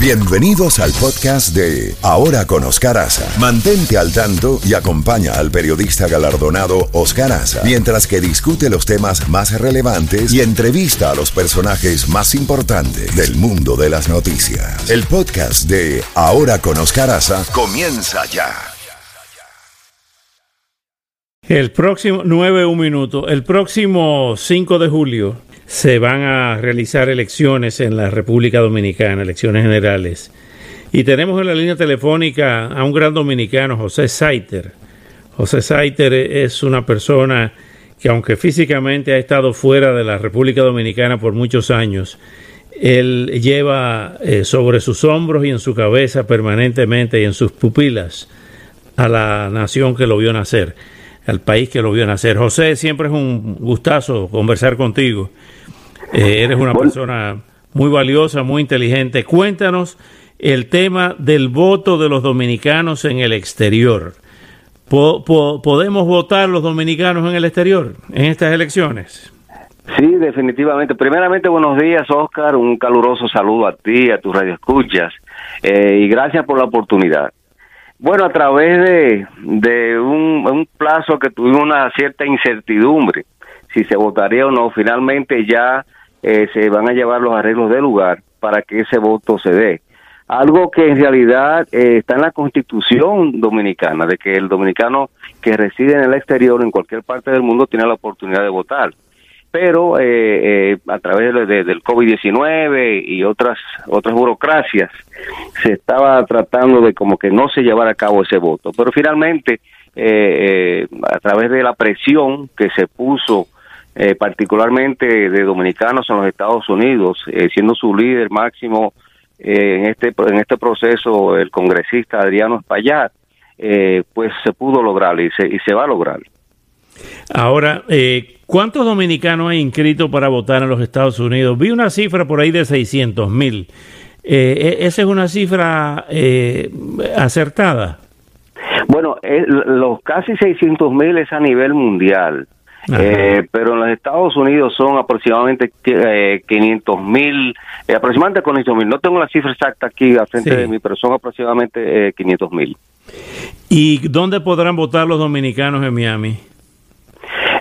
Bienvenidos al podcast de Ahora con Oscar Aza. Mantente al tanto y acompaña al periodista galardonado Oscar Aza mientras que discute los temas más relevantes y entrevista a los personajes más importantes del mundo de las noticias. El podcast de Ahora con Oscar Aza comienza ya. El próximo 9 un minuto, el próximo 5 de julio se van a realizar elecciones en la República Dominicana, elecciones generales. Y tenemos en la línea telefónica a un gran dominicano, José Saiter. José Saiter es una persona que aunque físicamente ha estado fuera de la República Dominicana por muchos años, él lleva eh, sobre sus hombros y en su cabeza permanentemente y en sus pupilas a la nación que lo vio nacer, al país que lo vio nacer. José, siempre es un gustazo conversar contigo. Eh, eres una persona muy valiosa, muy inteligente. Cuéntanos el tema del voto de los dominicanos en el exterior. ¿Podemos votar los dominicanos en el exterior en estas elecciones? Sí, definitivamente. Primeramente, buenos días, Oscar. Un caluroso saludo a ti, a tus radioescuchas, eh, y gracias por la oportunidad. Bueno, a través de, de un, un plazo que tuvimos una cierta incertidumbre, si se votaría o no, finalmente ya eh, se van a llevar los arreglos de lugar para que ese voto se dé. Algo que en realidad eh, está en la constitución dominicana, de que el dominicano que reside en el exterior, en cualquier parte del mundo, tiene la oportunidad de votar. Pero eh, a través de, del COVID-19 y otras, otras burocracias, se estaba tratando de como que no se llevara a cabo ese voto. Pero finalmente, a través de la presión que se puso eh, particularmente de dominicanos en los Estados Unidos, eh, siendo su líder máximo eh, en este en este proceso el congresista Adriano Espaillat, pues se pudo lograr y se, y se va a lograr. Ahora, ¿cuántos dominicanos hay inscritos para votar en los Estados Unidos? Vi una cifra por ahí de 600 mil. E, ¿Esa es una cifra acertada? Bueno, los casi 600 mil es a nivel mundial. Eh, pero en los Estados Unidos son aproximadamente eh, 500 mil, eh, aproximadamente 500 mil. No tengo la cifra exacta aquí al frente de mí, pero son aproximadamente 500 eh, mil. ¿Y dónde podrán votar los dominicanos en Miami?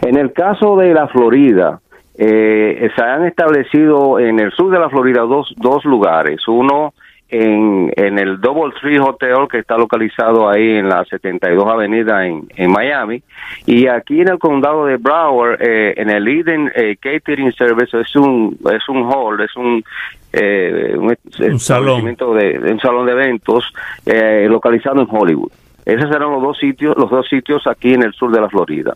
En el caso de la Florida, se han establecido en el sur de la Florida dos, dos lugares. Uno en, en el Double Tree Hotel que está localizado ahí en la 72 Avenida en, en Miami. Y aquí en el condado de Broward eh, en el Eden eh, Catering Service es un es un hall es un eh, un, salón. de, un salón de eventos localizado en Hollywood. Esos serán los dos sitios los dos sitios aquí en el sur de la Florida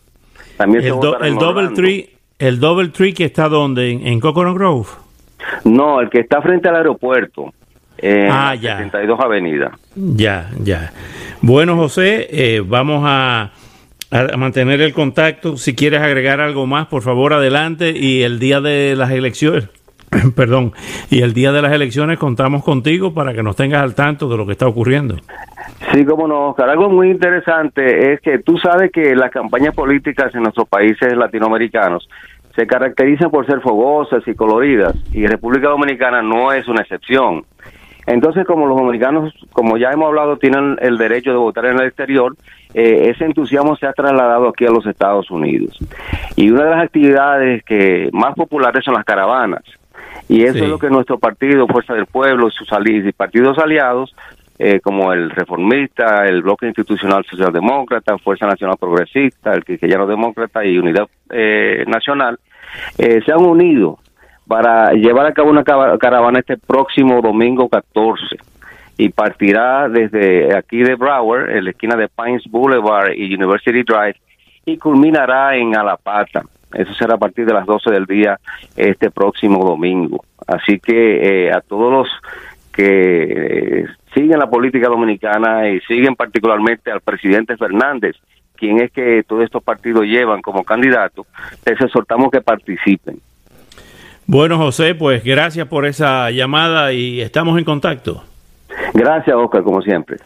también el, el Double Tree el Double Tree que está donde en, en Coconut Grove no el que está frente al aeropuerto en ah, ya. 72 Avenida. Ya, ya. Bueno, José, eh, vamos a, a, mantener el contacto. Si quieres agregar algo más, por favor, adelante. Y el día de las elecciones, perdón, y el día de las elecciones contamos contigo para que nos tengas al tanto de lo que está ocurriendo. Sí, como no, Oscar. Algo muy interesante es que tú sabes que las campañas políticas en nuestros países latinoamericanos se caracterizan por ser fogosas y coloridas, y República Dominicana no es una excepción. Entonces, como los dominicanos, como ya hemos hablado, tienen el derecho de votar en el exterior, eh, ese entusiasmo se ha trasladado aquí a los Estados Unidos. Y una de las actividades que más populares son las caravanas. Y eso es lo que nuestro partido, Fuerza del Pueblo, sus y partidos aliados, eh, como el Reformista, el Bloque Institucional Socialdemócrata, Fuerza Nacional Progresista, el Cristiano Demócrata y Unidad eh, Nacional, se han unido para llevar a cabo una caravana este próximo domingo 14 y partirá desde aquí de Broward, en la esquina de Pines Boulevard y University Drive, y culminará en Alapata. Eso será a partir de las 12 del día este próximo domingo. Así que eh, a todos los que eh, siguen la política dominicana y siguen particularmente al presidente Fernández, quien es que todos estos partidos llevan como candidato, les exhortamos que participen. Bueno, José, pues gracias por esa llamada y estamos en contacto. Gracias, Oscar, como siempre.